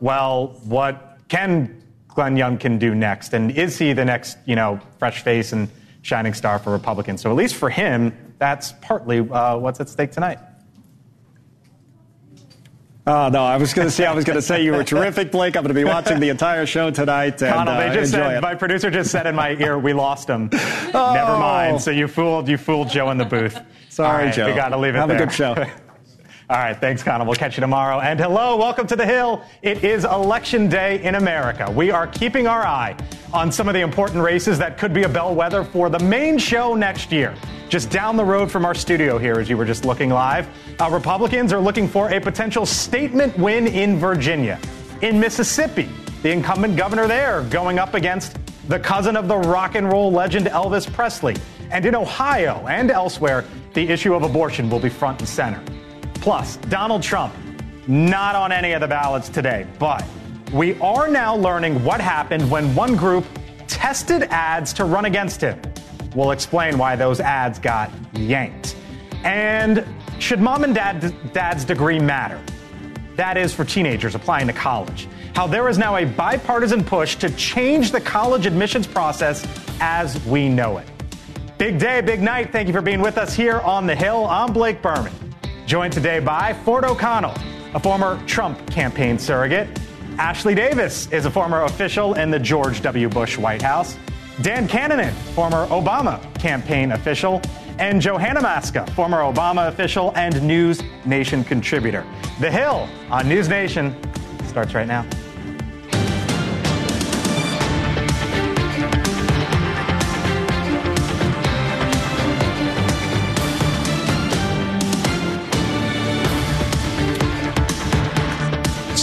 well, what can Glenn Youngkin do next? And is he the next, you know, fresh face and shining star for Republicans? So at least for him, that's partly uh, what's at stake tonight. Oh, no, I was going to say, I was going to say you were terrific, Blake. I'm going to be watching the entire show tonight. And, Connell, they uh, just enjoy said, it. my producer just said in my ear, we lost him. Oh. Never mind. So you fooled, you fooled Joe in the booth. Sorry, right, Joe. We got to leave it Have there. a good show. All right, thanks, Connor. We'll catch you tomorrow. And hello, welcome to the Hill. It is election day in America. We are keeping our eye on some of the important races that could be a bellwether for the main show next year. Just down the road from our studio here, as you were just looking live, uh, Republicans are looking for a potential statement win in Virginia. In Mississippi, the incumbent governor there going up against the cousin of the rock and roll legend Elvis Presley. And in Ohio and elsewhere, the issue of abortion will be front and center. Plus, Donald Trump, not on any of the ballots today, but we are now learning what happened when one group tested ads to run against him. We'll explain why those ads got yanked. And should mom and dad, dad's degree matter? That is for teenagers applying to college. How there is now a bipartisan push to change the college admissions process as we know it. Big day, big night. Thank you for being with us here on the Hill. I'm Blake Burman. Joined today by Ford O'Connell, a former Trump campaign surrogate. Ashley Davis is a former official in the George W. Bush White House. Dan Kanninen, former Obama campaign official. And Johanna Maska, former Obama official and News Nation contributor. The Hill on News Nation starts right now.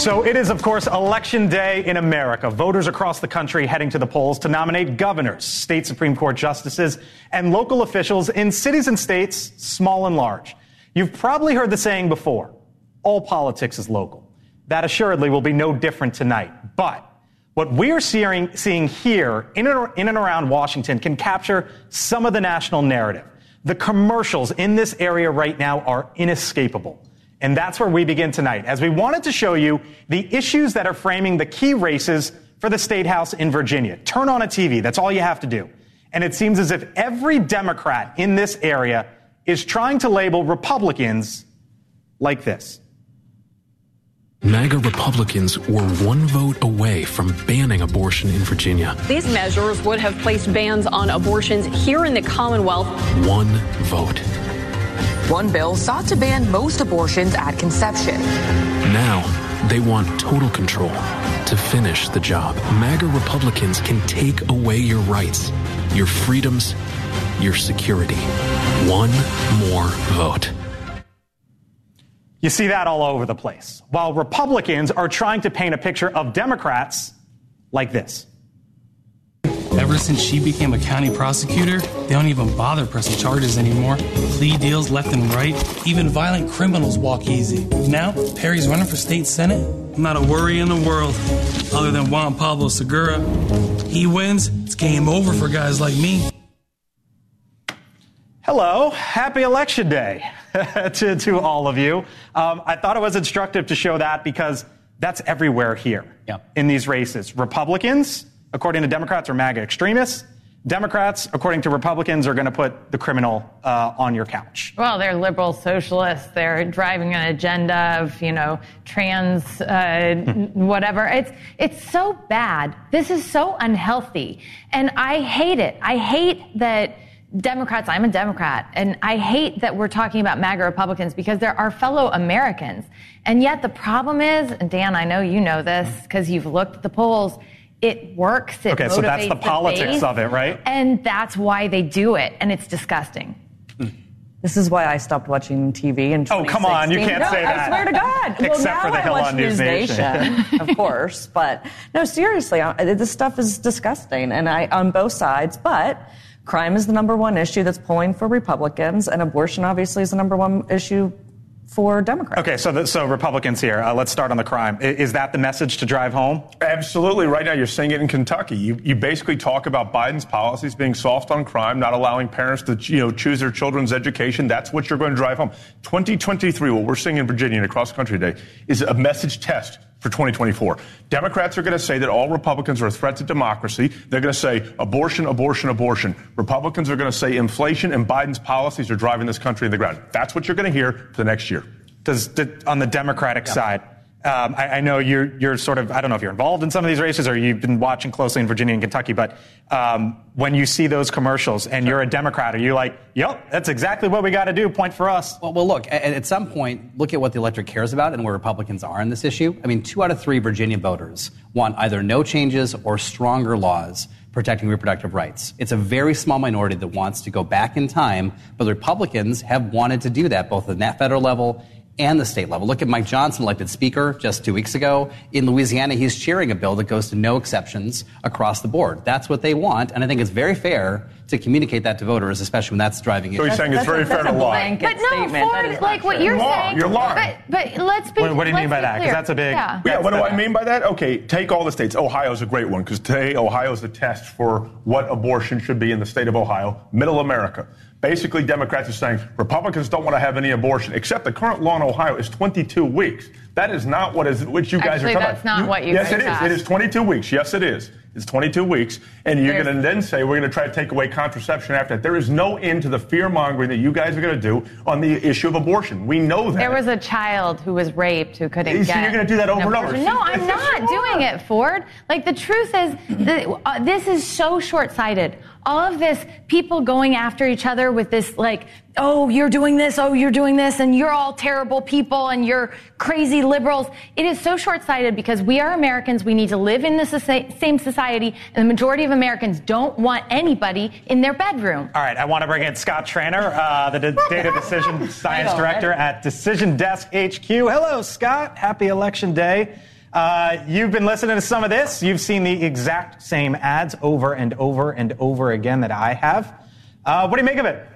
So it is, of course, election day in America. Voters across the country heading to the polls to nominate governors, state Supreme Court justices, and local officials in cities and states, small and large. You've probably heard the saying before all politics is local. That assuredly will be no different tonight. But what we're seeing, seeing here in and, in and around Washington can capture some of the national narrative. The commercials in this area right now are inescapable. And that's where we begin tonight, as we wanted to show you the issues that are framing the key races for the state house in Virginia. Turn on a TV. That's all you have to do. And it seems as if every Democrat in this area is trying to label Republicans like this. MAGA Republicans were one vote away from banning abortion in Virginia. These measures would have placed bans on abortions here in the Commonwealth. One vote. One bill sought to ban most abortions at conception. Now, they want total control to finish the job. MAGA Republicans can take away your rights, your freedoms, your security. One more vote. You see that all over the place. While Republicans are trying to paint a picture of Democrats like this. Ever since she became a county prosecutor, they don't even bother pressing charges anymore. Plea deals left and right. Even violent criminals walk easy. Now, Perry's running for state senate. Not a worry in the world, other than Juan Pablo Segura. He wins, it's game over for guys like me. Hello, happy election day to, to all of you. Um, I thought it was instructive to show that because that's everywhere here Yep. in these races. Republicans, according to Democrats, are MAGA extremists. Democrats, according to Republicans, are going to put the criminal uh, on your couch. Well, they're liberal socialists. They're driving an agenda of, you know, trans, uh, whatever. It's it's so bad. This is so unhealthy, and I hate it. I hate that Democrats. I'm a Democrat, and I hate that we're talking about MAGA Republicans because they're our fellow Americans. And yet the problem is, and Dan, I know you know this because you've looked at the polls. It works. It Okay, so that's the motivates politics base, of it, right? And that's why they do it, and it's disgusting. This is why I stopped watching TV in 2016. Oh, come on, you can't no, say that. I swear to God. well, Except now for the I Hill watch on News Nation. of course. But no, seriously, uh, I- this stuff is disgusting, and I on both sides. But crime is the number one issue that's pulling for Republicans, and abortion obviously is the number one issue for Democrats. Okay, so the, so Republicans here. Uh, let's start on the crime. I- Is that the message to drive home? Absolutely. Right now, you're seeing it in Kentucky. You, you basically talk about Biden's policies being soft on crime, not allowing parents to you know choose their children's education. That's what you're going to drive home. 2023, what we're seeing in Virginia and across the country today, is a message test for 2024. Democrats are going to say that all Republicans are a threat to democracy. They're going to say abortion, abortion, abortion. Republicans are going to say inflation and Biden's policies are driving this country in the ground. That's what you're going to hear for the next year. Does on the Democratic yeah. side? Um, I, I, know you're you're sort of I don't know if you're involved in some of these races or you've been watching closely in Virginia and Kentucky, but um, when you see those commercials and you're a Democrat, are you like, "Yep, that's exactly what we got to do"? Point for us. Well, well look, at, at, some point, look at what the electorate cares about and where Republicans are in this issue. I mean, two out of three Virginia voters want either no changes or stronger laws protecting reproductive rights. It's a very small minority that wants to go back in time, but Republicans have wanted to do that both at the federal level and the state level. Look at Mike Johnson, elected speaker just two weeks ago. In Louisiana, he's chairing a bill that goes to no exceptions across the board. That's what they want, and I think it's very fair to communicate that to voters, especially when that's driving it. So he's saying it's very fair to lie. But no, Ford, like what you're, you're saying. You're lying. But, but let's be. What, what do you mean by that? Because that's a big. Yeah. yeah what do I mean by that? Okay, take all the states. Ohio's a great one because today Ohio's the test for what abortion should be in the state of Ohio, middle America. Basically, Democrats are saying Republicans don't want to have any abortion, except the current law in Ohio is 22 weeks. That is not what is which you guys Actually, are talking that's not you, what you Yes, it is. asked. It is 22 weeks. Yes, it is. It's 22 weeks, and you're going to then say we're going to try to take away contraception after that. There is no end to the fear mongering that you guys are going to do on the issue of abortion. We know that. There was a child who was raped who couldn't you get. you're going to do that over and over. No, I'm not doing it, Ford. Like the truth is, that, uh, this is so short-sighted all of this people going after each other with this like oh you're doing this oh you're doing this and you're all terrible people and you're crazy liberals. It is so short-sighted because we are americans. We need to live in the same society and the majority of americans don't want anybody in their bedroom. All right i want to bring in scott tranter uh, the data decision science director at decision desk hq hello scott. Happy election day uh, you've been listening to some of this. You've seen the exact same ads over and over and over again that I have. Uh, what do you make of it?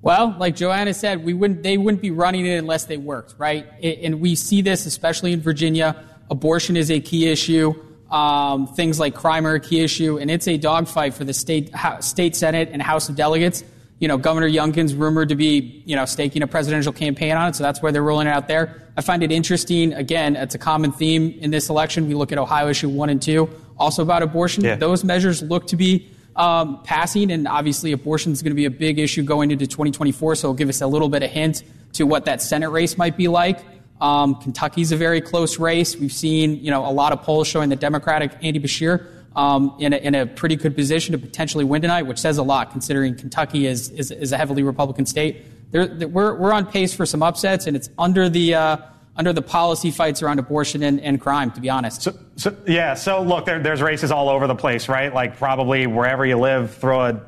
Well, like Johanna said, we wouldn't, they wouldn't be running it unless they worked, right? And we see this, especially in Virginia. Abortion is a key issue. Um, things like crime are a key issue, and it's a dogfight for the state, state Senate and House of Delegates you know, Governor Youngkin's rumored to be, you know, staking a presidential campaign on it, so that's where they're rolling it out there. I find it interesting. Again, it's a common theme in this election. We look at Ohio issue one and two, also about abortion. Yeah. Those measures look to be um, passing, and obviously abortion is going to be a big issue going into 2024, so it'll give us a little bit of hint to what that Senate race might be like. Um, Kentucky's a very close race. We've seen, you know, a lot of polls showing the Democratic Andy Beshear um, in, a, in, a, pretty good position to potentially win tonight, which says a lot considering Kentucky is, is, is a heavily Republican state. They're, they're, we're, we're on pace for some upsets, and it's under the, uh, under the policy fights around abortion and, and crime, to be honest. So, so yeah, so look, there, there's races all over the place, right? Like probably wherever you live, throw a,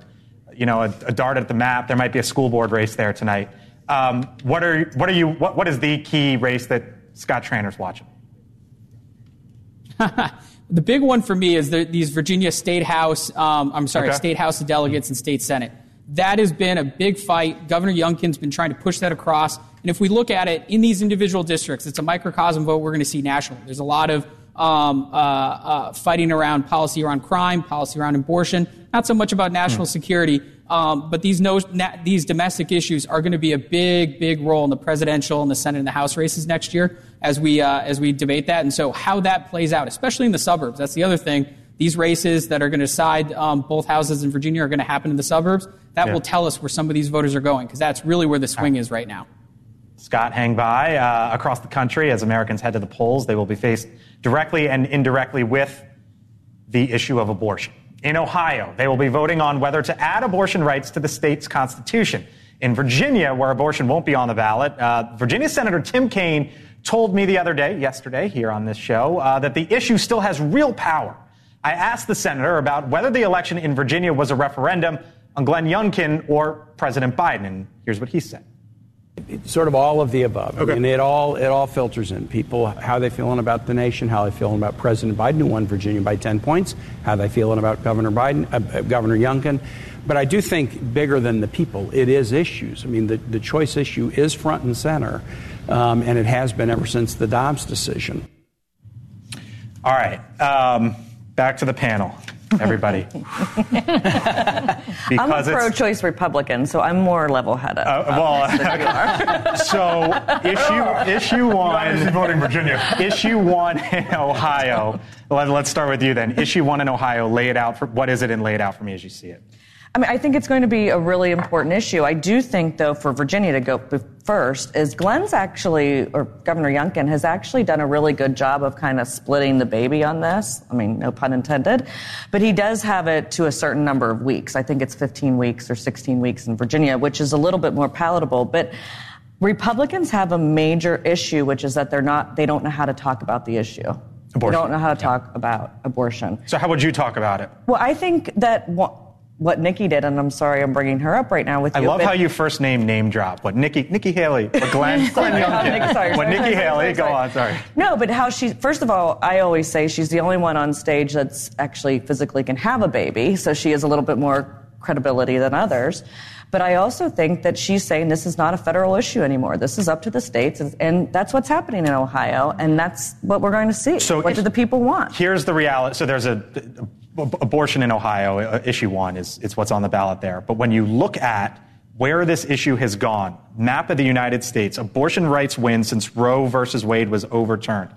you know, a, a dart at the map. There might be a school board race there tonight. Um, what are what are you? What, what is the key race that Scott Tranter's watching? The big one for me is the, these Virginia State House, um, I'm sorry, okay. State House of Delegates and State Senate. That has been a big fight. Governor Youngkin's been trying to push that across. And if we look at it in these individual districts, it's a microcosm vote we're going to see nationally. There's a lot of um, uh, uh, fighting around policy around crime, policy around abortion, not so much about national hmm. security. Um, but these, no, na- these domestic issues are going to be a big, big role in the presidential and the Senate and the House races next year as we, uh, as we debate that. And so, how that plays out, especially in the suburbs, that's the other thing. These races that are going to decide um, both houses in Virginia are going to happen in the suburbs. That yeah. will tell us where some of these voters are going because that's really where the swing is right now. Scott, hang by. Uh, across the country, as Americans head to the polls, they will be faced directly and indirectly with the issue of abortion. In Ohio, they will be voting on whether to add abortion rights to the state's constitution. In Virginia, where abortion won't be on the ballot, uh, Virginia Senator Tim Kaine told me the other day, yesterday, here on this show, uh, that the issue still has real power. I asked the senator about whether the election in Virginia was a referendum on Glenn Youngkin or President Biden, and here's what he said. It's sort of all of the above. Okay. I mean, it all it all filters in. People how they feeling about the nation, how they feeling about President Biden, who won Virginia by 10 points, how they feeling about Governor Biden, uh, uh, Governor Youngkin. But I do think bigger than the people, it is issues. I mean, the, the choice issue is front and center, um, and it has been ever since the Dobbs decision. All right, um, back to the panel. Everybody. I'm a pro-choice Republican, so I'm more level-headed. Uh, well, so issue issue one. voting Virginia. Issue one in Ohio. Let, us start with you then. Issue one in Ohio. Lay it out for what is it, and lay it out for me as you see it. I mean, I think it's going to be a really important issue. I do think, though, for Virginia to go first, is Glenn's actually, or Governor Youngkin has actually done a really good job of kind of splitting the baby on this. I mean, no pun intended. But he does have it to a certain number of weeks. I think it's 15 weeks or 16 weeks in Virginia, which is a little bit more palatable. But Republicans have a major issue, which is that they're not, they don't know how to talk about the issue. Abortion. They don't know how to talk about abortion. So, how would you talk about it? Well, I think that what Nikki did, and I'm sorry I'm bringing her up right now with you. I love how you first name name drop. What Nikki Nikki Haley, what Glenn, Glenn Youngkin. Sorry, what Nikki Haley, go on, sorry. No, but how she first of all, I always say she's the only one on stage that's actually physically can have a baby, so she has a little bit more credibility than others. But I also think that she's saying this is not a federal issue anymore. This is up to the states, and, and that's what's happening in Ohio, and that's what we're going to see. So what do the people want? Here's the reality. So there's a, a- abortion in Ohio. uh, issue one is it's what's on the ballot there. But when you look at where this issue has gone, map of the United States, abortion rights win since Roe versus Wade was overturned.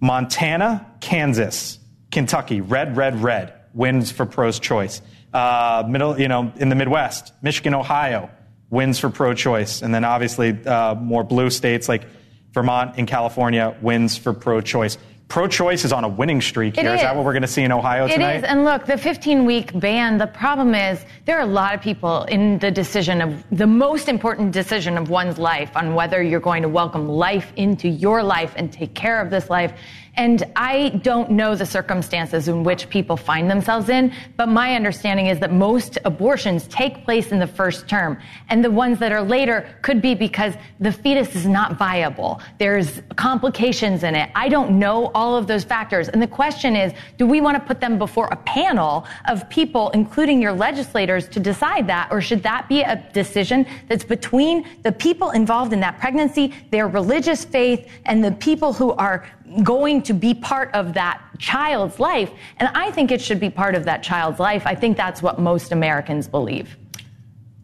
Montana, Kansas, Kentucky, red, red, red wins for pro-choice. Uh, middle, you know, in the Midwest, Michigan, Ohio wins for pro-choice, and then obviously uh, more blue states like Vermont and California wins for pro-choice. Pro-choice is on a winning streak It here. Is is. that what we're going to see in Ohio It tonight? is, and look, the 15-week ban. The problem is there are a lot of people in the decision of the most important decision of one's life on whether you're going to welcome life into your life and take care of this life. And I don't know the circumstances in which people find themselves in, but my understanding is that most abortions take place in the first term. And the ones that are later could be because the fetus is not viable. There's complications in it. I don't know all of those factors. And the question is, do we want to put them before a panel of people, including your legislators, to decide that? Or should that be a decision that's between the people involved in that pregnancy, their religious faith, and the people who are going to be part of that child's life? And I think it should be part of that child's life. I think that's what most Americans believe.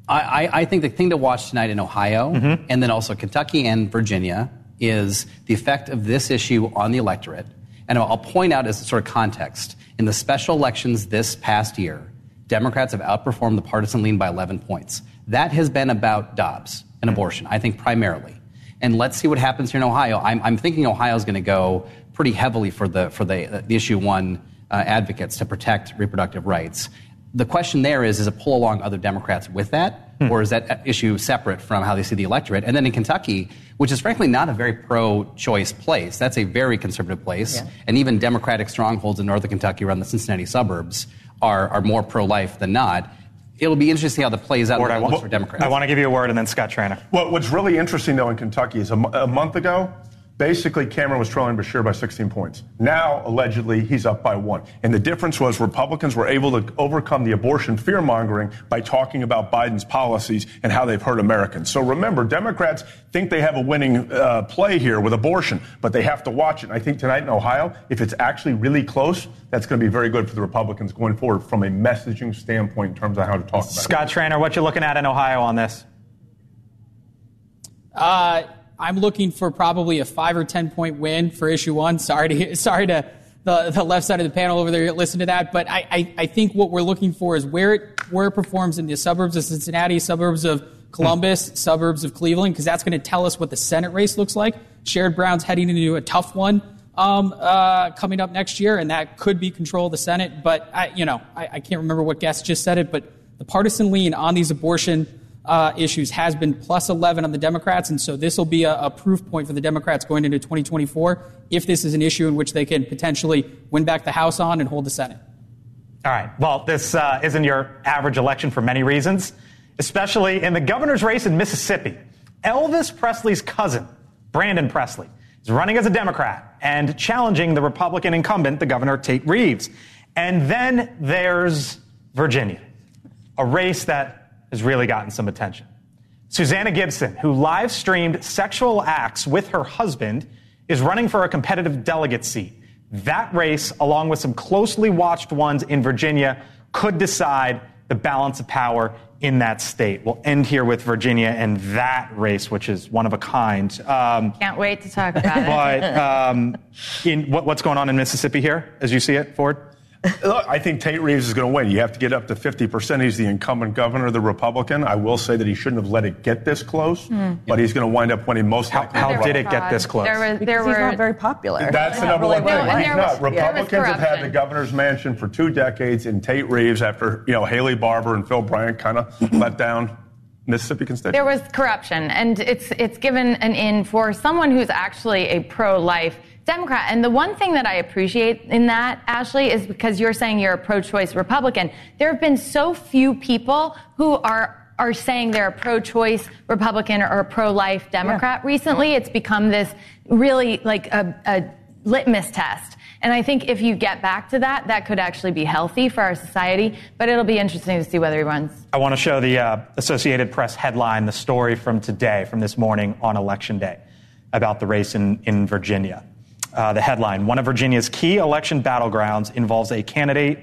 I, I, I think the thing to watch tonight in Ohio Mm-hmm. and then also Kentucky and Virginia is the effect of this issue on the electorate. And I'll point out as a sort of context in the special elections this past year, Democrats have outperformed the partisan lean by 11 points. That has been about Dobbs and abortion, I think primarily. And let's see what happens here in Ohio. I'm, I'm thinking Ohio is going to go pretty heavily for the for the, uh, the issue one uh, advocates to protect reproductive rights. The question there is: Is it pull along other Democrats with that, hmm. or is that uh, issue separate from how they see the electorate? And then in Kentucky, which is frankly not a very pro-choice place, that's a very conservative place, Yeah. and even Democratic strongholds in northern Kentucky around the Cincinnati suburbs are are more pro-life than not. It'll be interesting to see how that plays out Ward, in I, the want, for Democrats. I want to give you a word, and then Scott Tranter. Well, what's really interesting, though, in Kentucky is a, a month ago, basically Cameron was trailing Beshear by 16 points. Now, allegedly, he's up by one. And the difference was Republicans were able to overcome the abortion fear mongering by talking about Biden's policies and how they've hurt Americans. So remember, Democrats think they have a winning uh, play here with abortion, but they have to watch it. And I think tonight in Ohio, if it's actually really close, that's going to be very good for the Republicans going forward from a messaging standpoint in terms of how to talk about it. Scott Tranter, what you looking at in Ohio on this? Uh, I'm looking for probably a five or ten point win for issue one. Sorry to sorry to the, the left side of the panel over there listen to that, but I, I, I think what we're looking for is where it where it performs in the suburbs of Cincinnati, suburbs of Columbus, suburbs of Cleveland, because that's going to tell us what the Senate race looks like. Sherrod Brown's heading into a tough one um, uh, coming up next year, and that could be control of the Senate. But I, you know, I, I can't remember what guest just said it, but the partisan lean on these abortion uh, issues has been plus 11 on the Democrats, and so this will be a, a proof point for the Democrats going into 2024 if this is an issue in which they can potentially win back the House on and hold the Senate. All right. Well, this uh, isn't your average election for many reasons, especially in the governor's race in Mississippi. Elvis Presley's cousin, Brandon Presley, is running as a Democrat and challenging the Republican incumbent, the governor Tate Reeves. And then there's Virginia, a race that has really gotten some attention. Susanna Gibson, who live streamed sexual acts with her husband, is running for a competitive delegate seat. That race, along with some closely watched ones in Virginia, could decide the balance of power in that state. We'll end here with Virginia and that race, which is one of a kind. Um, Can't wait to talk about it. but um, in what, what's going on in Mississippi here, as you see it, Ford? Look, I think Tate Reeves is going to win. You have to get up to 50%. He's the incumbent governor, the Republican. I will say that he shouldn't have let it get this close, Hmm. but he's going to wind up winning most likely. how did it get this close? There was, Because there he's were not very popular. That's the number really one thing. well He's there not. was- there was Republicans have had the governor's mansion for two decades, and Tate Reeves, after you know Haley Barbour and Phil Bryant, kind of let down Mississippi constituents. There was corruption, and it's it's given an in for someone who's actually a pro-life Democrat. And the one thing that I appreciate in that, Ashley, is because you're saying you're a pro-choice Republican. There have been so few people who are are saying they're a pro-choice Republican or a pro-life Democrat recently. It's become this really like a, a litmus test. And I think if you get back to that, that could actually be healthy for our society. But it'll be interesting to see whether he runs. I want to show the uh, Associated Press headline, the story from today, from this morning on Election Day, about the race in, in Virginia. Uh, the headline One of Virginia's key election battlegrounds involves a candidate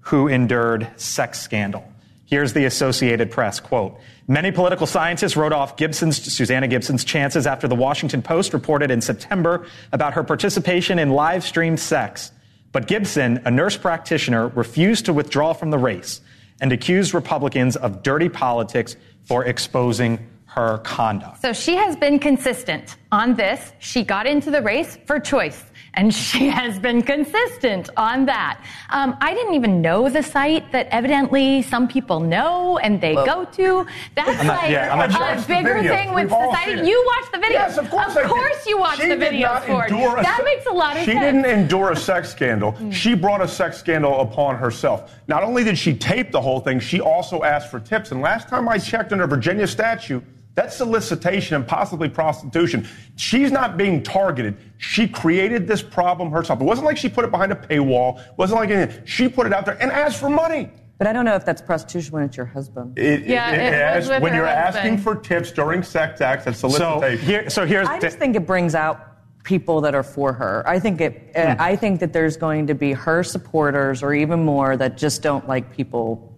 who endured sex scandal. Here's the Associated Press quote. Many political scientists wrote off Gibson's, Susanna Gibson's chances after the Washington Post reported in September about her participation in live stream sex. But Gibson, a nurse practitioner, refused to withdraw from the race and accused Republicans of dirty politics for exposing her conduct. So she has been consistent on this. She got into the race for choice, and she has been consistent on that. Um, I didn't even know the site that evidently some people know and they go to. That's I'm not- like yeah, I'm not sure. a bigger thing with We've society. You watch the video. Yes, of course I did. course you watch She the did video, not Ford. That se- makes a lot of she sense. She didn't endure a sex scandal. She brought a sex scandal upon herself. Not only did she tape the whole thing, she also asked for tips. And last time I checked under Virginia statute, that's solicitation and possibly prostitution. She's not being targeted. She created this problem herself. It wasn't like she put it behind a paywall. It wasn't like anything. She put it out there and asked for money. But I don't know if that's prostitution when it's your husband. It, Yeah, it was asks- with when her you're husband. asking for tips during sex acts, that's So, solicitation. here, so here's I just think it brings out people that are for her. I think it. uh, I think that there's going to be her supporters or even more that just don't like people.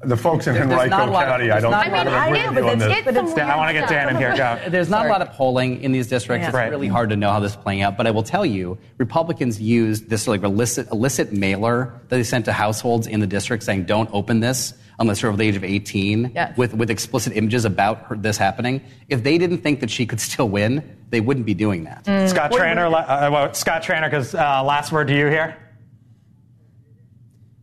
The folks in There's Henrico a lot of- County, I don't there's think not a lot with I you know, on but this. it's, it's some I want to get stuff. Dan in here. Go. There's not Sorry. a lot of polling in these districts. Yeah. It's Right. really hard to know how this is playing out. But I will tell you, Republicans used this like illicit, illicit mailer that they sent to households in the district saying, "Don't open this unless you're over the age of 18," Yes. with with explicit images about her, this happening. If they didn't think that she could still win, they wouldn't be doing that. Mm. Scott Tranter, uh, well, Scott Tranter, because uh, last word to you here.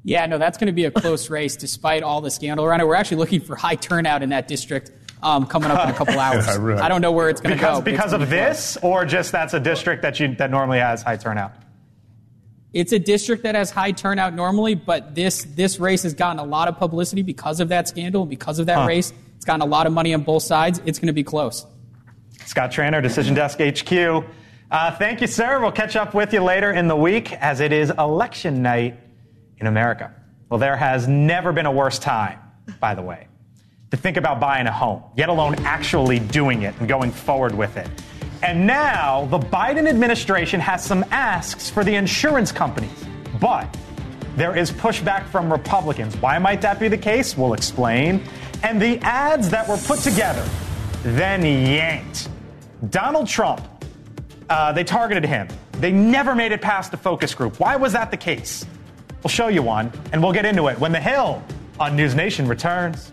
Yeah, no, that's going to be a close race despite all the scandal around it. We're actually looking for high turnout in that district um, coming up in a couple hours. Yeah, really. I don't know where it's going to go. because of close. this, or just that's a district that you that normally has high turnout? It's a district that has high turnout normally, but this this race has gotten a lot of publicity because of that scandal, because of that Huh. race. It's gotten a lot of money on both sides. It's going to be close. Scott Tranter, Decision Desk HQ. Uh, thank you, sir. We'll catch up with you later in the week as it is election night in America. Well, there has never been a worse time, by the way, to think about buying a home, yet alone actually doing it and going forward with it. And now the Biden administration has some asks for the insurance companies. But there is pushback from Republicans. Why might that be the case? We'll explain. And the ads that were put together, then yanked. Donald Trump, uh, they targeted him. They never made it past the focus group. Why was that the case? We'll show you one, and we'll get into it when The Hill on News Nation returns.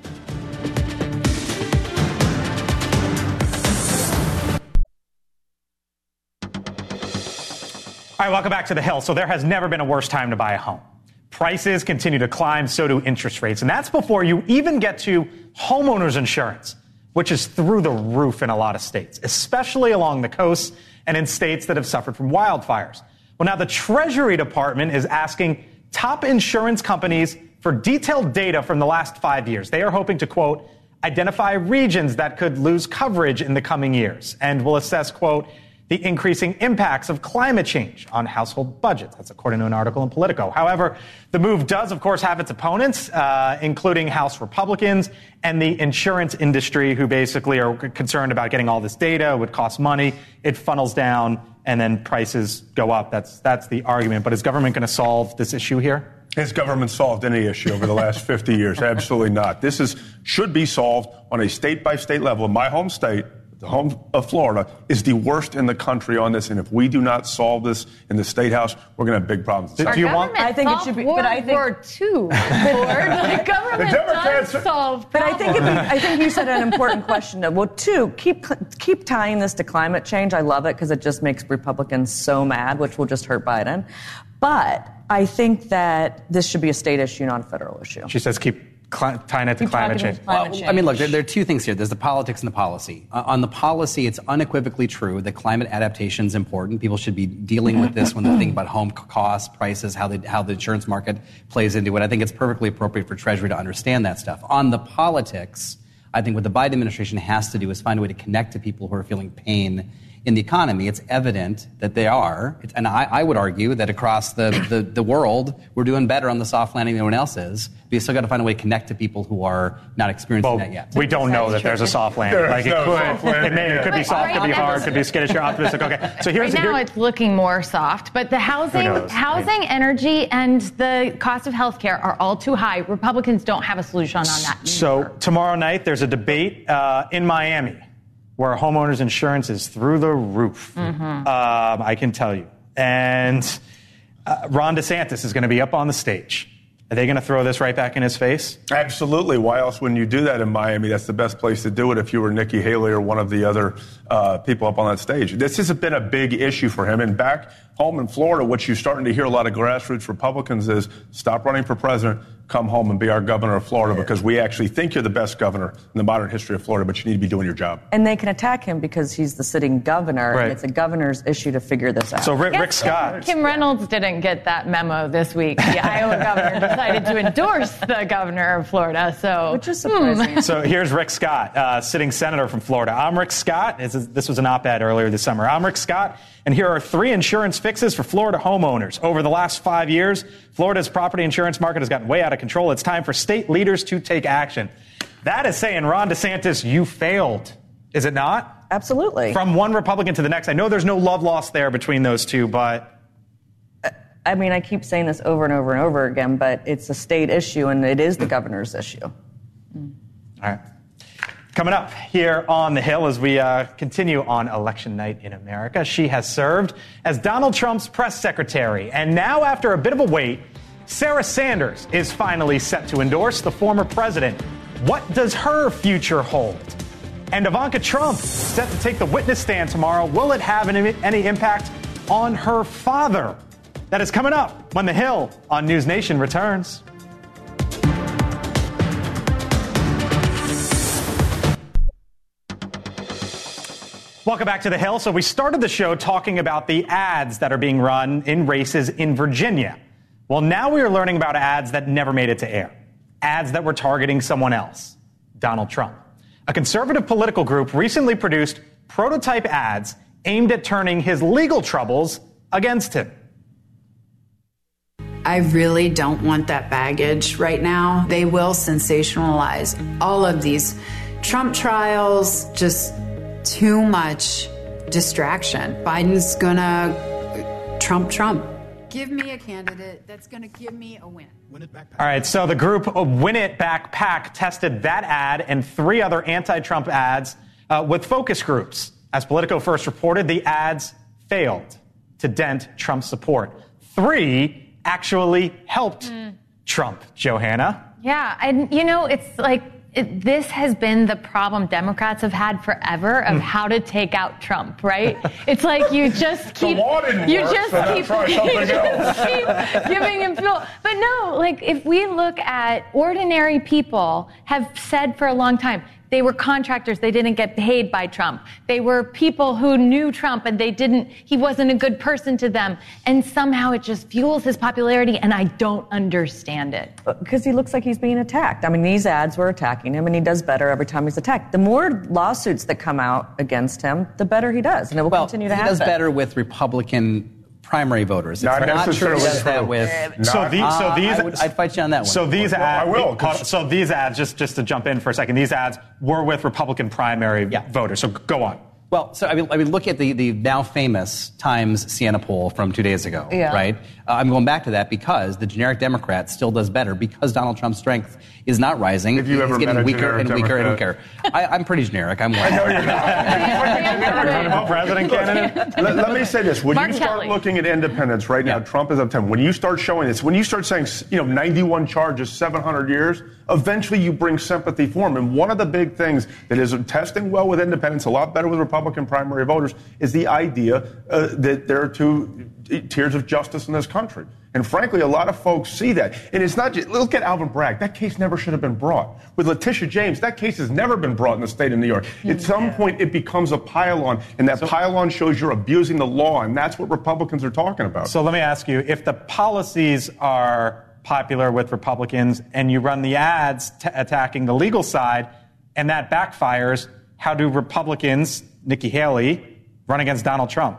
All right, welcome back to The Hill. So there has never been a worse time to buy a home. Prices continue to climb, so do interest rates. And that's before you even get to homeowners insurance, which is through the roof in a lot of states, especially along the coast and in states that have suffered from wildfires. Well, now the Treasury Department is asking top insurance companies for detailed data from the last five years. They are hoping to, quote, identify regions that could lose coverage in the coming years and will assess, quote, the increasing impacts of climate change on household budgets. That's according to an article in Politico. However, the move does, of course, have its opponents, uh, including House Republicans and the insurance industry, who basically are concerned about getting all this data. It would cost money. It funnels down and then prices go up. That's, that's the argument. But is government going to solve this issue here? Has government solved any issue over the last 50 years? Absolutely not. This is should be solved on a state by state level. In my home state, the home of Florida, is the worst in the country on this. And if we do not solve this in the state house, we're going to have big problems. Do you want? I think it should be, but I think War II, Lord. Like, government The Democrats- does solve But I think, be, I think you said an important question. Though. Well, two, keep keep tying this to climate change. I love it because it just makes Republicans so mad, which will just hurt Biden. But I think that this should be a state issue, not a federal issue. She says keep cli- tying it to Keep climate change. to climate change. I mean, look, there, there are two things here. There's the politics and the policy. Uh, on the policy, it's unequivocally true that climate adaptation is important. People should be dealing with this when they think about home costs, prices, how, they, how the insurance market plays into it. I think it's perfectly appropriate for Treasury to understand that stuff. On the politics, I think what the Biden administration has to do is find a way to connect to people who are feeling pain in the economy. It's evident that they are. It's, and I, I would argue that across the, the, the world, we're doing better on the soft landing than anyone else is. But you still got to find a way to connect to people who are not experiencing Well, that yet. we don't know that there's a soft landing. There Like is it no could, soft landing, it, may, it could be yeah. soft, could be hard, could be skittish or optimistic. Okay, so here's Right now, here- it's looking more soft, but the housing, knows? housing, energy, and the cost of healthcare are all too high. Republicans don't have a solution on that. So tomorrow night there's a debate uh, in Miami where homeowners insurance is through the roof. Mm-hmm. Um, I can tell you. And uh, Ron DeSantis is going to be up on the stage. Are they going to throw this right back in his face? Absolutely. Why else wouldn't you do that in Miami? That's the best place to do it if you were Nikki Haley or one of the other uh, people up on that stage. This has been a big issue for him. And back home in Florida, what you're starting to hear a lot of grassroots Republicans is stop running for president, come home and be our governor of Florida because we actually think you're the best governor in the modern history of Florida, but you need to be doing your job. And they can attack him because he's the sitting governor, Right. and it's a governor's issue to figure this out. So Rick, Yes, Rick Scott. Kim Reynolds didn't get that memo this week. The Iowa governor decided to endorse the governor of Florida. So, which is surprising. So here's Rick Scott, uh, sitting senator from Florida. I'm Rick Scott. This, is, this was an op ed earlier this summer. I'm Rick Scott, and here are three insurance fixes for Florida homeowners. Over the last five years, Florida's property insurance market has gotten way out of control. It's time for state leaders to take action. That is saying, Ron DeSantis, you failed. Is it not? Absolutely. From one Republican to the next. I know there's no love lost there between those two, but I mean, I keep saying this over and over and over again, but it's a state issue, and it is the governor's issue. All right. Coming up here on the Hill as we uh, continue on election night in America, she has served as Donald Trump's press secretary. And now, after a bit of a wait, Sarah Sanders is finally set to endorse the former president. What does her future hold? And Ivanka Trump set to take the witness stand tomorrow. Will it have any, any impact on her father? That is coming up when the Hill on News Nation returns. Welcome back to the Hill. So we started the show talking about the ads that are being run in races in Virginia. Well, now we are learning about ads that never made it to air. Ads that were targeting someone else, Donald Trump. A conservative political group recently produced prototype ads aimed at turning his legal troubles against him. I really don't want that baggage right now. They will sensationalize all of these Trump trials, just too much distraction. Biden's gonna Trump Trump. Give me a candidate that's gonna give me a win. win All right, so the group Win It Back PAC tested that ad and three other anti Trump ads uh, with focus groups. As Politico first reported, the ads failed to dent Trump's support. Three actually helped Trump, Johanna. Yeah, and you know, it's like it, this has been the problem Democrats have had forever of how to take out Trump, right? It's like you just keep you work, just so keep, you just keep giving him fuel. But no, like if we look at ordinary people have said for a long time they were contractors. They didn't get paid by Trump. They were people who knew Trump and they didn't, he wasn't a good person to them. And somehow it just fuels his popularity and I don't understand it. Uh, because he looks like he's being attacked. I mean, these ads were attacking him, and he does better every time he's attacked. The more lawsuits that come out against him, the better he does, and it will well, continue to he happen. does better with Republican primary voters. It's Not not, true he necessarily does that true. with. So, the, so Uh, these, I would, I'd fight you on that one. So these Well, I ads, will, 'cause- so these ads, just just to jump in for a second, these ads were with Republican primary Yeah. voters. So go on. Well, so I mean, I mean, look at the, the now famous Times Siena poll from two days ago, Yeah. right? Uh, I'm going back to that because the generic Democrat still does better because Donald Trump's strength is not rising. Have you He's ever getting met a weaker and generic weaker and weaker. I, I'm pretty generic. I'm white. Running for president candidate? let, let me say this: when Mark you start Kelly. looking at independents right now, Trump is up ten. When you start showing this, when you start saying you know 91 charges, 700 years, eventually you bring sympathy for him. And one of the big things that is testing well with independents, a lot better with Republican primary voters, is the idea uh, that there are two tiers of justice in this country. And frankly, a lot of folks see that. And it's not just, look at Alvin Bragg. That case never should have been brought. With Letitia James, that case has never been brought in the state of New York. At some point, it becomes a pile-on, and that pile-on shows you're abusing the law, and that's what Republicans are talking about. So let me ask you if the policies are popular with Republicans and you run the ads t- attacking the legal side and that backfires, how do Republicans, Nikki Haley, run against Donald Trump?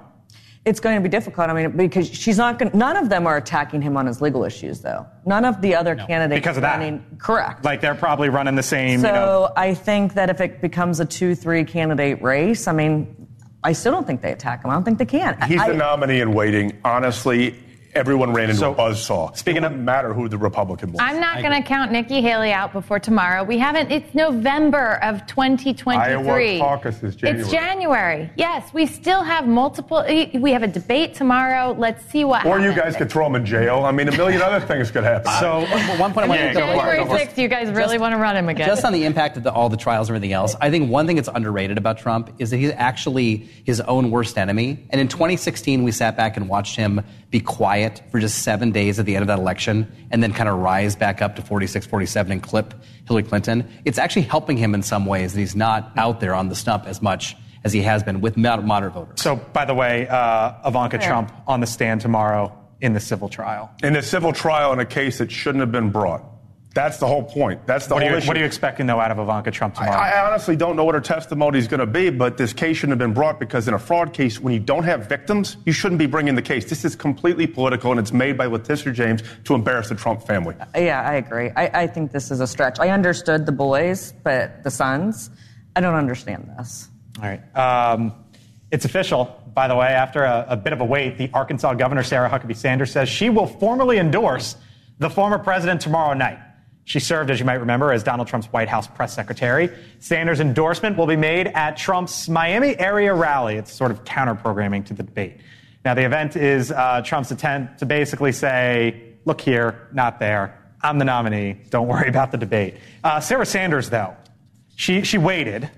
It's going to be difficult. I mean, because she's not going. None of them are attacking him on his legal issues, though. None of the other candidates Because of that. running. Correct. Like they're probably running the same, So you know. I think that if it becomes a two-three candidate race, I mean, I still don't think they attack him. I don't think they can. He's I, the nominee in waiting. Honestly, everyone ran into So, a buzzsaw. Speaking of, matter who the Republican was. I'm not going to count Nikki Haley out before tomorrow. We haven't. It's November of 2023. Iowa caucus is January. It's January. Yes, we still have multiple. We have a debate tomorrow. Let's see what. Happens. Or you guys could throw him in jail. I mean, a million other things could happen. So one point I want to January 6th, you guys really want to run him again. Just on the impact of the, all the trials and everything else, I think one thing that's underrated about Trump is that he's actually his own worst enemy. And in 2016, we sat back and watched him be quiet for just seven days at the end of that election and then kind of rise back up to 46, 47 and clip Hillary Clinton. It's actually helping him in some ways that he's not out there on the stump as much as he has been with moderate voters. So, by the way, uh, Ivanka Yeah. Trump on the stand tomorrow in the civil trial. in a civil trial in a case that shouldn't have been brought. That's the whole point. That's the What are, whole you, issue. what are you expecting, though, out of Ivanka Trump I, tomorrow? I honestly don't know what her testimony is going to be, but this case shouldn't have been brought because in a fraud case, when you don't have victims, you shouldn't be bringing the case. This is completely political, and it's made by Letitia James to embarrass the Trump family. yeah, I agree. I, I think this is a stretch. I understood the boys, but the sons, I don't understand this. All right. Um, it's official, by the way. After a, a bit of a wait, the Arkansas Governor Sarah Huckabee Sanders says she will formally endorse the former president tomorrow night. She served, as you might remember, as Donald Trump's White House press secretary. Sanders' endorsement will be made at Trump's Miami area rally. It's sort of counter programming to the debate. Now, the event is uh, Trump's attempt to basically say, look here, not there. I'm the nominee. Don't worry about the debate. Uh, Sarah Sanders, though, she, she waited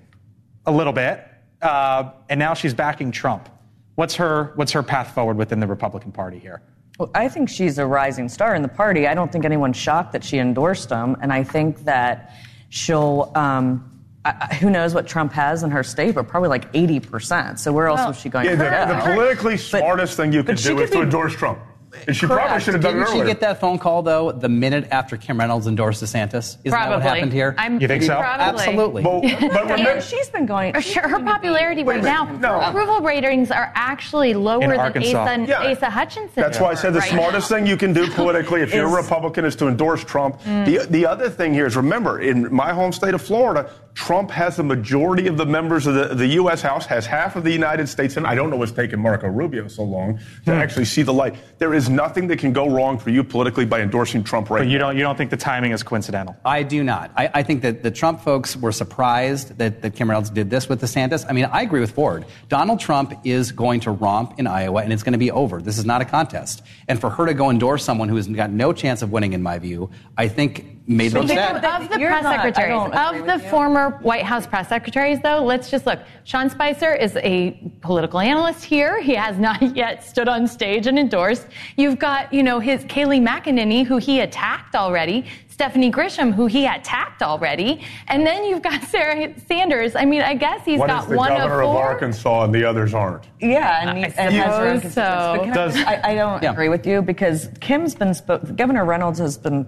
a little bit, uh, and now she's backing Trump. What's her, what's her path forward within the Republican Party here? Well, I think she's a rising star in the party. I don't think anyone's shocked that she endorsed him, and I think that she'll. Um, I, I- who knows what Trump has in her state, but probably like 80%. So where else Well, is she going Yeah, to the, go? the politically smartest thing you could do could is to endorse Trump. And she probably should have done Didn't she earlier. get that phone call though the minute after Kim Reynolds endorsed DeSantis? Isn't that what Probably. happened here? I'm- You think so? Probably. Absolutely. Well, but remember, Yeah, she's been going. Sure, her popularity right now, No. approval ratings are actually lower In than Arkansas. Asa, and Yeah. Asa Hutchinson. That's why I said the right smartest now. thing you can do politically if you're a Republican is to endorse Trump. The, the other thing here is remember, in my home state of Florida, Trump has the majority of the members of the, the U.S. House, has half of the United States, and I don't know what's taken Marco Rubio so long to hmm. actually see the light. There is nothing that can go wrong for you politically by endorsing Trump right But you now. don't, you don't think the timing is coincidental? I do not. I, I think that the Trump folks were surprised that, that Kim Reynolds did this with DeSantis. I mean, I agree with Ford. Donald Trump is going to romp in Iowa, and it's going to be over. This is not a contest. And for her to go endorse someone who has got no chance of winning, in my view, I think made But them sad. of, of the You're press not- secretaries, of the you. former White House press secretaries, though, let's just look. Sean Spicer is a political analyst here. He has not yet stood on stage and endorsed. You've got, you know, his Kayleigh McEnany, who he attacked already. Stephanie Grisham, who he attacked already. And then you've got Sarah Sanders. I mean, I guess he's What got is the one governor of of. Arkansas and the others aren't? Yeah, and, he, and has suppose constituents. So. Does- I, I, I don't Yeah. agree with you because Kim's been spoke. Governor Reynolds has been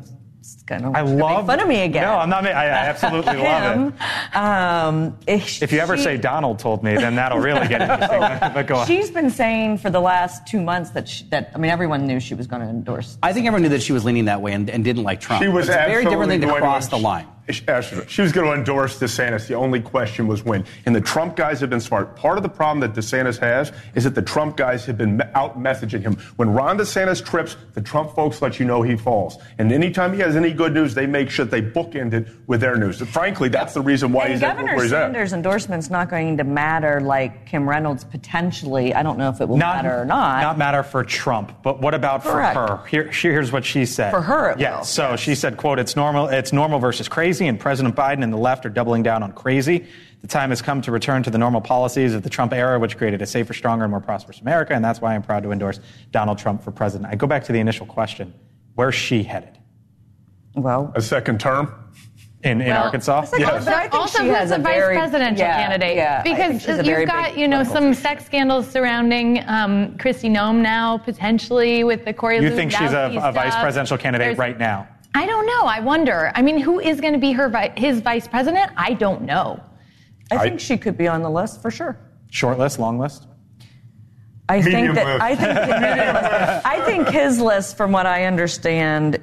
kind of I love. make fun of me again. No, I'm not. ma- I I absolutely love Him, it. um, if, If you ever she- say Donald told me, then that'll really get interesting. but go on. She's been saying for the last two months that she, that I mean everyone knew she was going to endorse. I think everyone knew that she was leaning that way and, and didn't like Trump. She was it's a very different thing to absolutely to cross the line. Ashley, uh, she was going to endorse DeSantis. The only question was when. And the Trump guys have been smart. Part of the problem that DeSantis has is that the Trump guys have been out messaging him. When Ron DeSantis trips, the Trump folks let you know he falls. And anytime he has any good news, they make sure they bookend it with their news. And frankly, that's the reason why and he's Governor at where he's at. Sanders' endorsement's not going to matter like Kim Reynolds potentially. I don't know if it will matter or not. Not matter for Trump, but what about Correct. for her? Here, here's what she said. For her, it yeah. will, So she said, "quote It's normal. It's normal versus crazy, and President Biden and the left are doubling down on crazy. The time has come to return to the normal policies of the Trump era, which created a safer, stronger, and more prosperous America, and that's why I'm proud to endorse Donald Trump for president." I go back to the initial question: Where's she headed? Well, a second term in, in Well, Arkansas. Also, also she who's has a vice very- presidential yeah, candidate? yeah, I think because she's a very you've got, you know, political some sex scandals surrounding um, Kristi Noem now, potentially with the Corey You think she's a, a vice presidential candidate There's- right now? I don't know. I wonder. I mean, who is going to be her vi- his vice president? I don't know. I think she could be on the list for sure. Short list, long list. I Medium think that list. I think I think his list, from what I understand,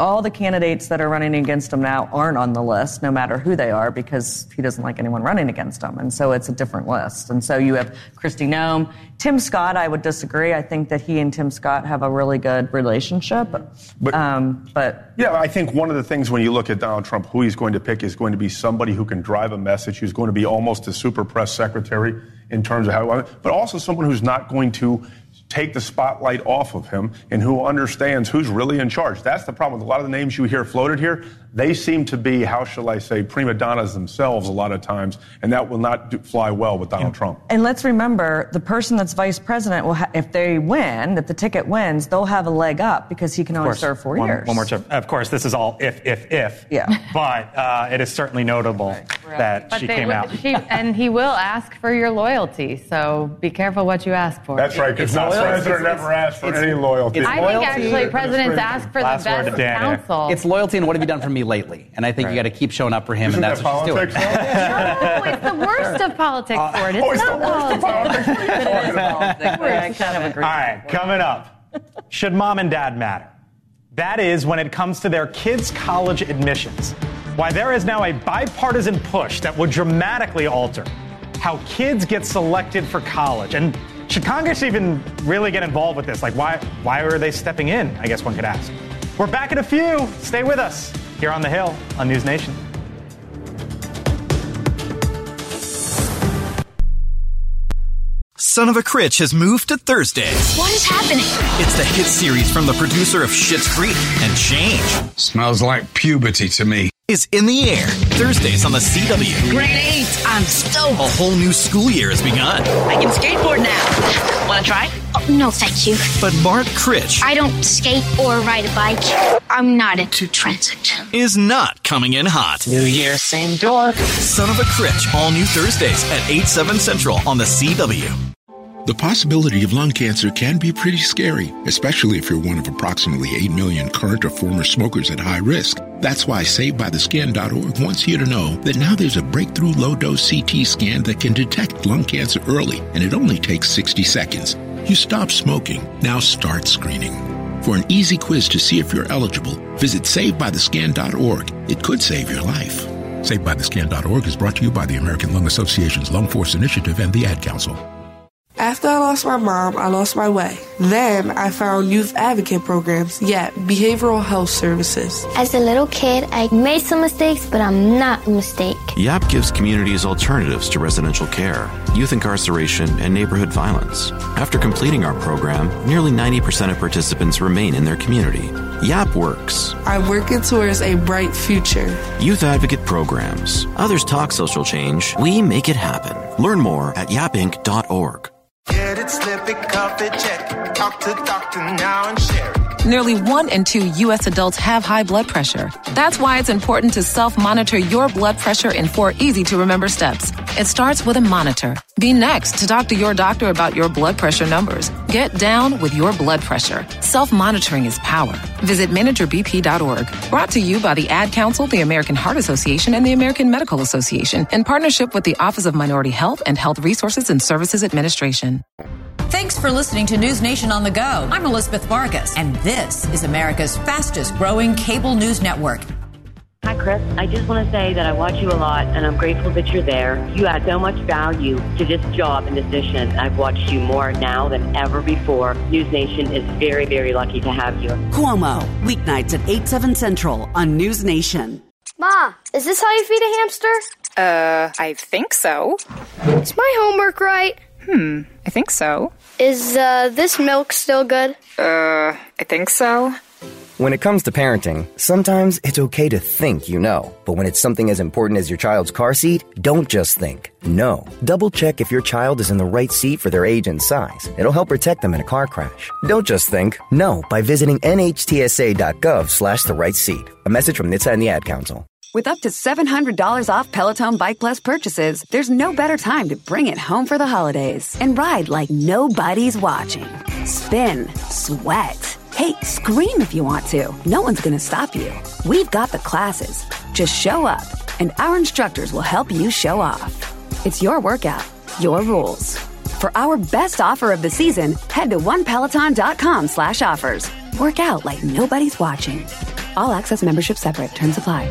all the candidates that are running against him now aren't on the list, no matter who they are, because he doesn't like anyone running against him, and so it's a different list. And so you have Kristi Noem, Tim Scott. I would disagree. I think that he and Tim Scott have a really good relationship, but um, but Yeah, I think one of the things when you look at Donald Trump, who he's going to pick is going to be somebody who can drive a message, who's going to be almost a super press secretary in terms of how, but also someone who's not going to take the spotlight off of him and who understands who's really in charge. That's the problem with a lot of the names you hear floated here. They seem to be, how shall I say, prima donnas themselves a lot of times, and that will not do, fly well with Donald Trump. And let's remember, the person that's vice president will, ha- if they win, if the ticket wins, they'll have a leg up because he can only serve four one, years. One more term. Of course, this is all if, if, if. Yeah. But uh, it is certainly notable that But she they came out. she- and he will ask for your loyalty, so be careful what you ask for. That's right, because the president never asked for any loyalty. I think actually presidents ask for the Last word best to Dan here. counsel. It's loyalty and what have you done for me lately? And I think you got to keep showing up for him, Isn't and that's that what she's doing. no, it's the worst of politics, uh, Ford. It's oh, it's the not worst of politics. I kind of agree. All right, coming up. Should mom and dad matter? That is when it comes to their kids' college admissions. Why there is now a bipartisan push that would dramatically alter how kids get selected for college. And should Congress even really get involved with this? Like, why, why are they stepping in? I guess one could ask. We're back in a few. Stay with us here on the Hill on News Nation. Son of a Critch has moved to Thursdays. What is happening? It's the hit series from the producer of Schitt's Creek and Change. Smells like puberty to me. Is in the air Thursdays on the CW. Grade eight. I'm stoked. A whole new school year has begun. I can skateboard now. Want to try? Oh, no, thank you. But Mark Critch I don't skate or ride a bike. I'm not into transit. is not coming in hot. New Year, same door. Son of a Critch, all new Thursdays at 8, 7 central on the CW. The possibility of lung cancer can be pretty scary, especially if you're one of approximately 8 million current or former smokers at high risk. That's why SaveByTheScan.org wants you to know that now there's a breakthrough low dose CT scan that can detect lung cancer early, and it only takes 60 seconds. You stop smoking, now start screening. For an easy quiz to see if you're eligible, visit SaveByTheScan.org. It could save your life. SaveByTheScan.org is brought to you by the American Lung Association's Lung Force Initiative and the Ad Council. After I lost my mom, I lost my way. Then I found youth advocate programs, yet behavioral health services. As a little kid, I made some mistakes, but I'm not a mistake. YAP gives communities alternatives to residential care, youth incarceration, and neighborhood violence. After completing our program, nearly 90% of participants remain in their community. YAP works. I'm working towards a bright future. Youth advocate programs. Others talk social change. We make it happen. Learn more at yapinc.org. Slip it, cuff it, check. Talk to doctor now and share it. Nearly one in two U.S. adults have high blood pressure. That's why it's important to self monitor your blood pressure in four easy to remember steps. It starts with a monitor. Be next to talk to your doctor about your blood pressure numbers. Get down with your blood pressure. Self monitoring is power. Visit managerbp.org. Brought to you by the Ad Council, the American Heart Association, and the American Medical Association in partnership with the Office of Minority Health and Health Resources and Services Administration. Thanks for listening to News Nation on the Go. I'm Elizabeth Vargas, and this is America's fastest growing cable news network. Hi, Chris. I just want to say that I watch you a lot and I'm grateful that you're there. You add so much value to this job and decision. I've watched you more now than ever before. News Nation is very, very lucky to have you. Cuomo, weeknights at 8, 7 central on News Nation. Ma, is this how you feed a hamster? Uh, I think so. Is my homework right? Hmm, I think so. Is uh, this milk still good? Uh, I think so. When it comes to parenting, sometimes it's okay to think you know. But when it's something as important as your child's car seat, don't just think. No. Double check if your child is in the right seat for their age and size. It'll help protect them in a car crash. Don't just think. No by visiting nhtsa.gov slash the right seat. A message from NHTSA and the Ad Council. With up to $700 off Peloton Bike Plus purchases, there's no better time to bring it home for the holidays and ride like nobody's watching. Spin, sweat. Hey, scream if you want to. No one's going to stop you. We've got the classes. Just show up, and our instructors will help you show off. It's your workout, your rules. For our best offer of the season, head to onepeloton.com slash offers. Work out like nobody's watching. All access membership separate. Terms apply.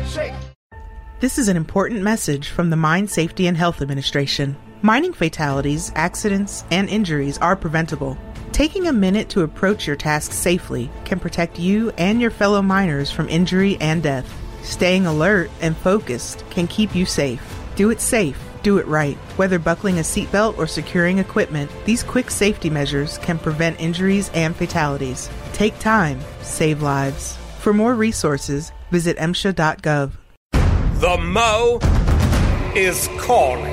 This is an important message from the Mine Safety and Health Administration. Mining fatalities, accidents, and injuries are preventable. Taking a minute to approach your task safely can protect you and your fellow miners from injury and death. Staying alert and focused can keep you safe. Do it safe. Do it right. Whether buckling a seatbelt or securing equipment, these quick safety measures can prevent injuries and fatalities. Take time, save lives. For more resources, visit MSHA.gov. The Mo is calling.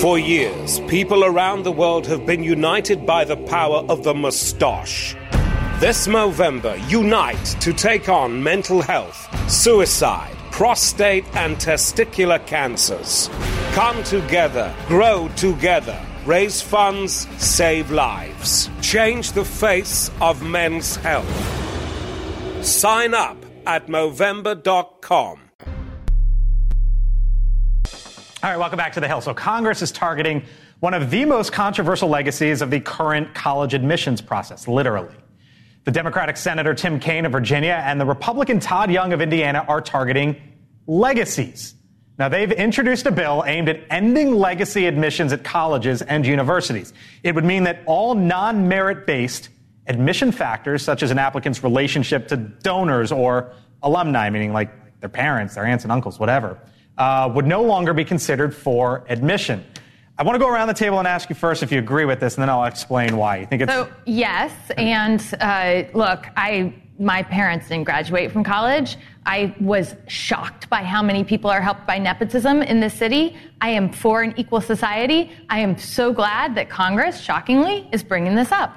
For years, people around the world have been united by the power of the mustache. This Movember, unite to take on mental health, suicide, prostate, and testicular cancers. Come together, grow together, raise funds, save lives, change the face of men's health. Sign up at Movember.com. All right, welcome back to the Hill. So, Congress is targeting one of the most controversial legacies of the current college admissions process, literally. The Democratic Senator Tim Kaine of Virginia and the Republican Todd Young of Indiana are targeting legacies. Now, they've introduced a bill aimed at ending legacy admissions at colleges and universities. It would mean that all non merit based admission factors, such as an applicant's relationship to donors or alumni, meaning like their parents, their aunts and uncles, whatever, uh, would no longer be considered for admission. I want to go around the table and ask you first if you agree with this, and then I'll explain why. You think it's so? Yes, and uh, look, I my parents didn't graduate from college. I was shocked by how many people are helped by nepotism in this city. I am for an equal society. I am so glad that Congress, shockingly, is bringing this up.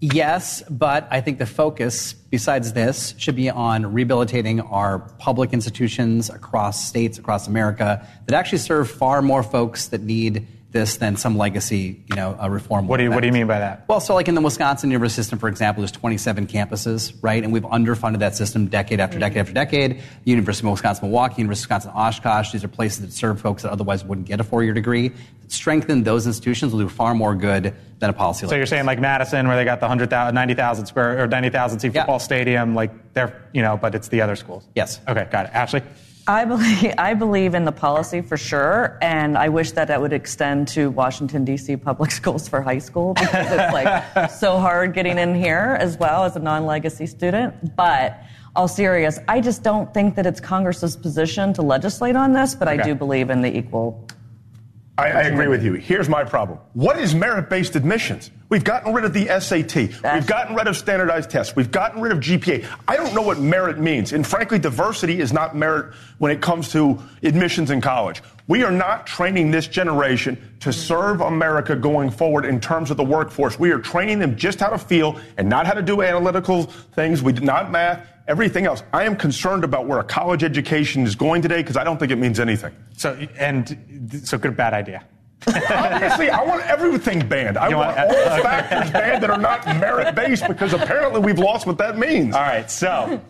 Yes, but I think the focus, besides this, should be on rehabilitating our public institutions across states, across America, that actually serve far more folks that need this than some legacy, you know, uh, reform. What do you What do you mean by that? Well, so like in the Wisconsin University system, for example, there's 27 campuses, right? And we've underfunded that system decade after decade after decade. The University of Wisconsin Milwaukee, University of Wisconsin Oshkosh, these are places that serve folks that otherwise wouldn't get a four-year degree. Strengthen those institutions will do far more good than a policy. So like you're this. saying like Madison, where they got the 100,000, 90,000 square or 90,000 seat football stadium, like they're you know, but it's the other schools. Yes. Okay, got it. Ashley. I believe I believe in the policy for sure, and I wish that that would extend to Washington D.C. public schools for high school because it's like so hard getting in here as well as a non-legacy student. But all serious, I just don't think that it's Congress's position to legislate on this. But I do believe in the equal. I, I agree with you. Here's my problem. What is merit based admissions? We've gotten rid of the SAT. We've gotten rid of standardized tests. We've gotten rid of GPA. I don't know what merit means. And frankly, diversity is not merit when it comes to admissions in college. We are not training this generation to serve America going forward in terms of the workforce. We are training them just how to feel and not how to do analytical things. We did not math, everything else. I am concerned about where a college education is going today because I don't think it means anything. So and so good bad idea. Obviously, I want everything banned. I want, want- all factors banned that are not merit based because apparently we've lost what that means. All right, so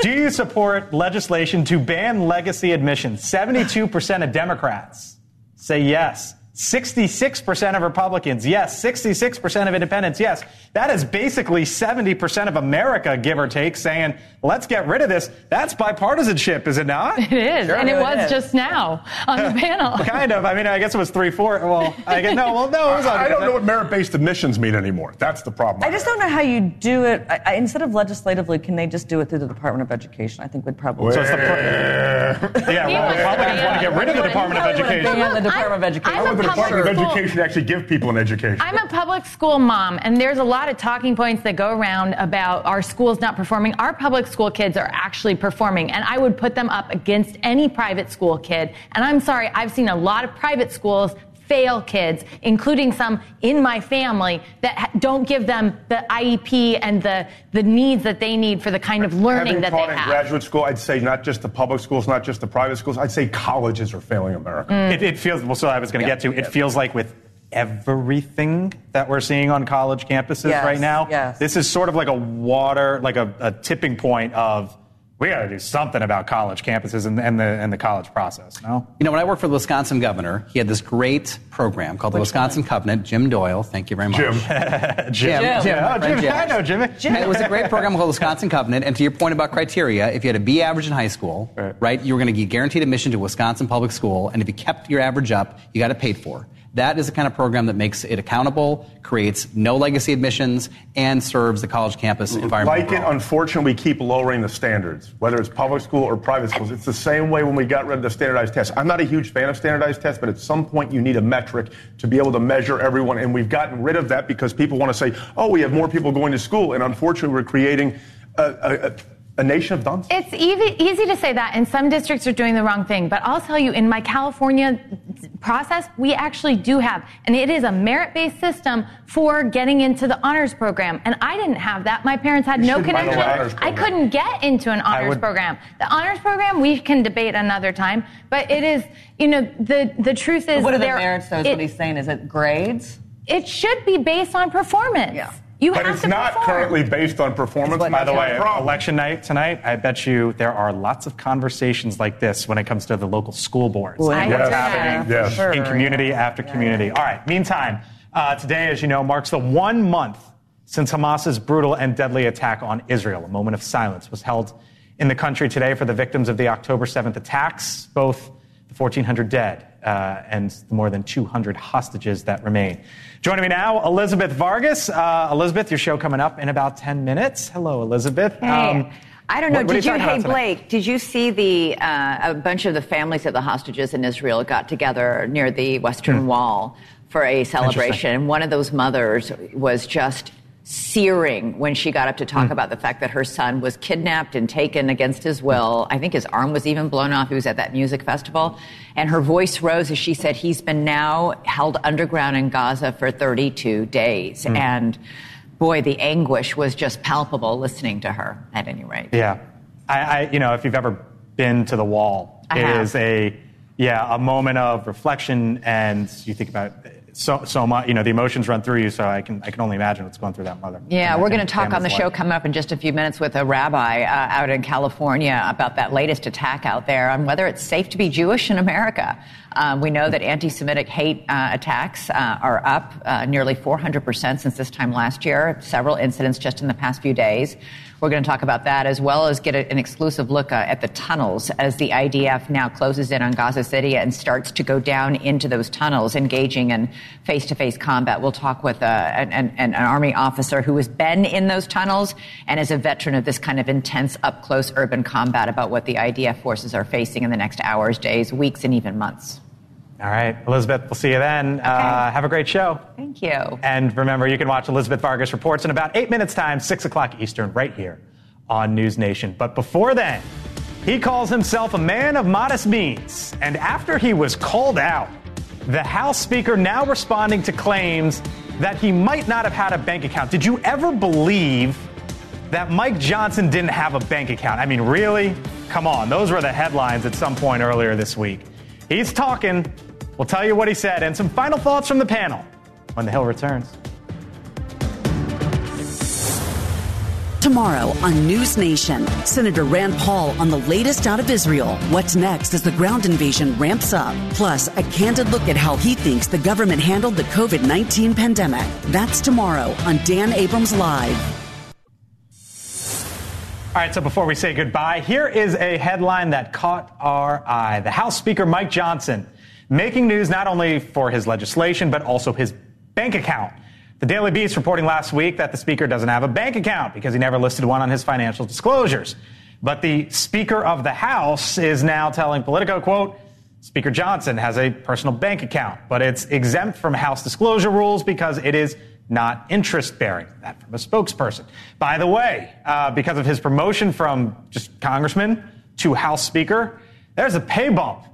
do you support legislation to ban legacy admissions? 72% of Democrats say yes. 66% of Republicans, yes. 66% of independents, yes. That is basically 70% of America, give or take, saying, let's get rid of this. That's bipartisanship, is it not? It is, Sure. and it It was is. just now on the panel. kind of. I mean, I guess it was 3 4. Well, I guess, no, well, no, it was on I don't know what merit-based admissions mean anymore. That's the problem. I just don't know how you do it. I, I, instead of legislatively, can they just do it through the Department of Education? I think we'd probably. So it's the pro- yeah, well, Republicans want to get rid of the Department of Education. ban the Department of Education. The Department of school- Education actually give people an education. I'm a public school mom, and there's a lot of talking points that go around about our schools not performing. Our public school kids are actually performing, and I would put them up against any private school kid. And I'm sorry, I've seen a lot of private schools fail kids, including some in my family that don't give them the IEP and the, the needs that they need for the kind of learning Having that taught they in have. graduate school, I'd say not just the public schools, not just the private schools. I'd say colleges are failing America. Mm. It, it feels, well, so I was going to Yeah. get to, it feels like with everything that we're seeing on college campuses Yes, right now, yes. this is sort of like a water, like a, a tipping point of, we got to do something about college campuses and, and, the, and the college process, no? You know, when I worked for the Wisconsin governor, he had this great program called the Wisconsin Covenant. Jim Doyle, thank you very much. Jim. Jim. Jim. Jim. Oh, friend Jimmy. I know Jimmy. And It was a great program called Wisconsin Covenant. And to your point about criteria, if you had a B average in high school, right, you were going to get guaranteed admission to Wisconsin public school. And if you kept your average up, you got it paid for. That is the kind of program that makes it accountable, creates no legacy admissions, and serves the college campus environment. Like it, unfortunately, we keep lowering the standards, whether it's public school or private schools. It's the same way when we got rid of the standardized tests. I'm not a huge fan of standardized tests, but at some point you need a metric to be able to measure everyone. And we've gotten rid of that because people want to say, oh, we have more people going to school. And unfortunately, we're creating a, a, a, a nation of dunces. It's easy, easy to say that, and some districts are doing the wrong thing. But I'll tell you, in my California process, we actually do have, and it is a merit-based system for getting into the honors program. And I didn't have that. My parents had You no should find an connection. I couldn't get into an honors would- program. The honors program we can debate another time. But it is, you know, the the truth is, What are the merits, though, is it- what he's saying? Is it grades? It should be based on performance. You but have it's to not perform. currently based on performance. By the way, problem. election night tonight, I bet you there are lots of conversations like this when it comes to the local school boards. Well, and yes. what's Yeah, happening for sure, in community after community. All right, meantime, uh, today, as you know, marks the one month since Hamas's brutal and deadly attack on Israel. A moment of silence was held in the country today for the victims of the October 7th attacks, both the 1,400 dead uh, and the more than 200 hostages that remain. Joining me now, Elizabeth Vargas. Uh, Elizabeth, your show coming up in about 10 minutes. Hello, Elizabeth. Hey, Um, I don't know. what- did you, talking hey? Blake? Did you see the uh, a bunch of the families of the hostages in Israel got together near the Western Hmm. Wall for a celebration? And one of those mothers was just searing when she got up to talk about the fact that her son was kidnapped and taken against his will. I think his arm was even blown off. He was at that music festival, and her voice rose as she said, "He's been now held underground in Gaza for 32 days," Hmm. and. Boy, the anguish was just palpable listening to her, at any rate. Yeah. I, I, you know, if you've ever been to the wall, I it have. is a, yeah, a moment of reflection, and you think about so so much. You know, the emotions run through you. So I can I can only imagine what's going through that mother. Yeah, we're going to talk on the family's show life. coming up in just a few minutes with a rabbi uh, out in California about that latest attack out there on whether it's safe to be Jewish in America. Um, we know that anti Semitic hate uh, attacks uh, are up uh, nearly 400% since this time last year, several incidents just in the past few days. We're going to talk about that as well as get an exclusive look uh, at the tunnels as the IDF now closes in on Gaza City and starts to go down into those tunnels, engaging in face to face combat. We'll talk with uh, an, an, an Army officer who has been in those tunnels and is a veteran of this kind of intense, up close urban combat about what the IDF forces are facing in the next hours, days, weeks, and even months. All right, Elizabeth. We'll see you then. Uh, have a great show. Thank you. And remember, you can watch Elizabeth Vargas reports in about eight minutes' time, six o'clock Eastern, right here on News Nation. But before then, he calls himself a man of modest means. And after he was called out, the House Speaker now responding to claims that he might not have had a bank account. Did you ever believe that Mike Johnson didn't have a bank account? I mean, really? Come on. Those were the headlines at some point earlier this week. He's talking. We'll tell you what he said and some final thoughts from the panel when the Hill returns. tomorrow on News Nation. Senator Rand Paul on the latest out of Israel. What's next as the ground invasion ramps up? Plus, a candid look at how he thinks the government handled the COVID 19 pandemic. That's tomorrow on Dan Abrams Live. All right, so before we say goodbye, here is a headline that caught our eye. The House Speaker Mike Johnson making news not only for his legislation, but also his bank account. The Daily Beast reporting last week that the Speaker doesn't have a bank account because he never listed one on his financial disclosures. But the Speaker of the House is now telling Politico, quote, Speaker Johnson has a personal bank account, but it's exempt from House disclosure rules because it is not interest bearing. That from a spokesperson. By the way, uh, because of his promotion from just congressman to House Speaker, there's a pay bump.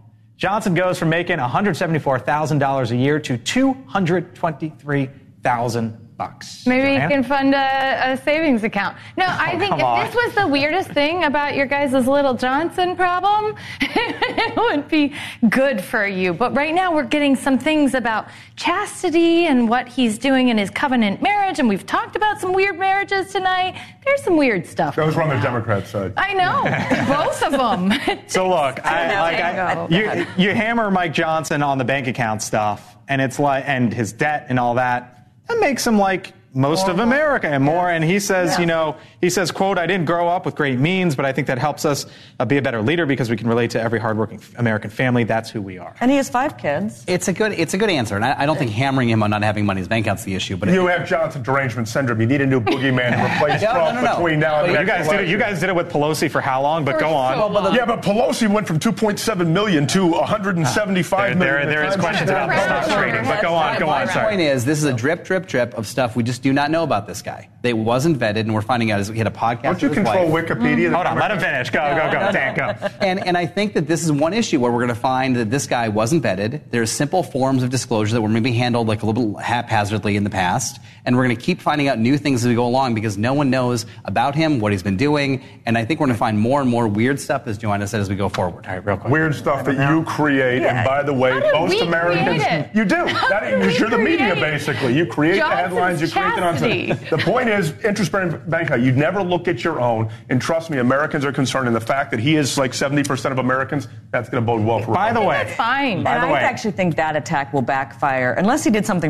Johnson goes from making $174,000 a year to 223,000 bucks. Maybe Johanna? you can fund a, a savings account. No, oh, I Oh, think if on. this was the weirdest thing about your guys' little Johnson problem, it would be good for you. But right now we're getting some things about chastity and what he's doing in his covenant marriage, and we've talked about some weird marriages tonight. There's some weird stuff. Those were on the Democrat side. I know, both of them. So look, I, like I, you, you hammer Mike Johnson on the bank account stuff, and it's like, and his debt and all that. That makes him like most of America and more. And he says, Yeah. you know, he says, "quote I didn't grow up with great means, but I think that helps us uh, be a better leader because we can relate to every hardworking American family. That's who we are." And he has five kids. It's a good it's a good answer, and I, I don't think hammering him on not having money in his bank account's the issue. But You have Johnson derangement syndrome. You need a new boogeyman to replace No, no, Trump no, no. between now and You the next guys did it. You guys did it with Pelosi for how long? But go on. yeah, but Pelosi went from 2.7 million to 175 There- million. there- there is questions she's about the stock trading, but go on, go on. My Sorry. point is, this is a drip, drip, drip of stuff we just do not know about this guy. They wasn't vetted, and we're finding out as we had a podcast. Don't you control wife. Wikipedia? Mm-hmm. Hold on, let him finish. Go, go, go, Dan, go. And, and I think that this is one issue where we're going to find that this guy wasn't vetted. There's simple forms of disclosure that were maybe handled like a little haphazardly in the past. And we're going to keep finding out new things as we go along because no one knows about him, what he's been doing. And I think we're going to find more and more weird stuff, as Johanna said, as we go forward. All right, real quick. Weird stuff that you create, and by the way, How most Americans you do. That, you're the media, basically. You create the headlines. You create the chastity. nonsense. The point is, interest-bearing bank account. You never look at your own, and trust me, Americans are concerned. And the fact that he is like 70% of Americans, that's going to bode well for. By the way, That's fine. By and the I way, actually think that attack will backfire unless he did something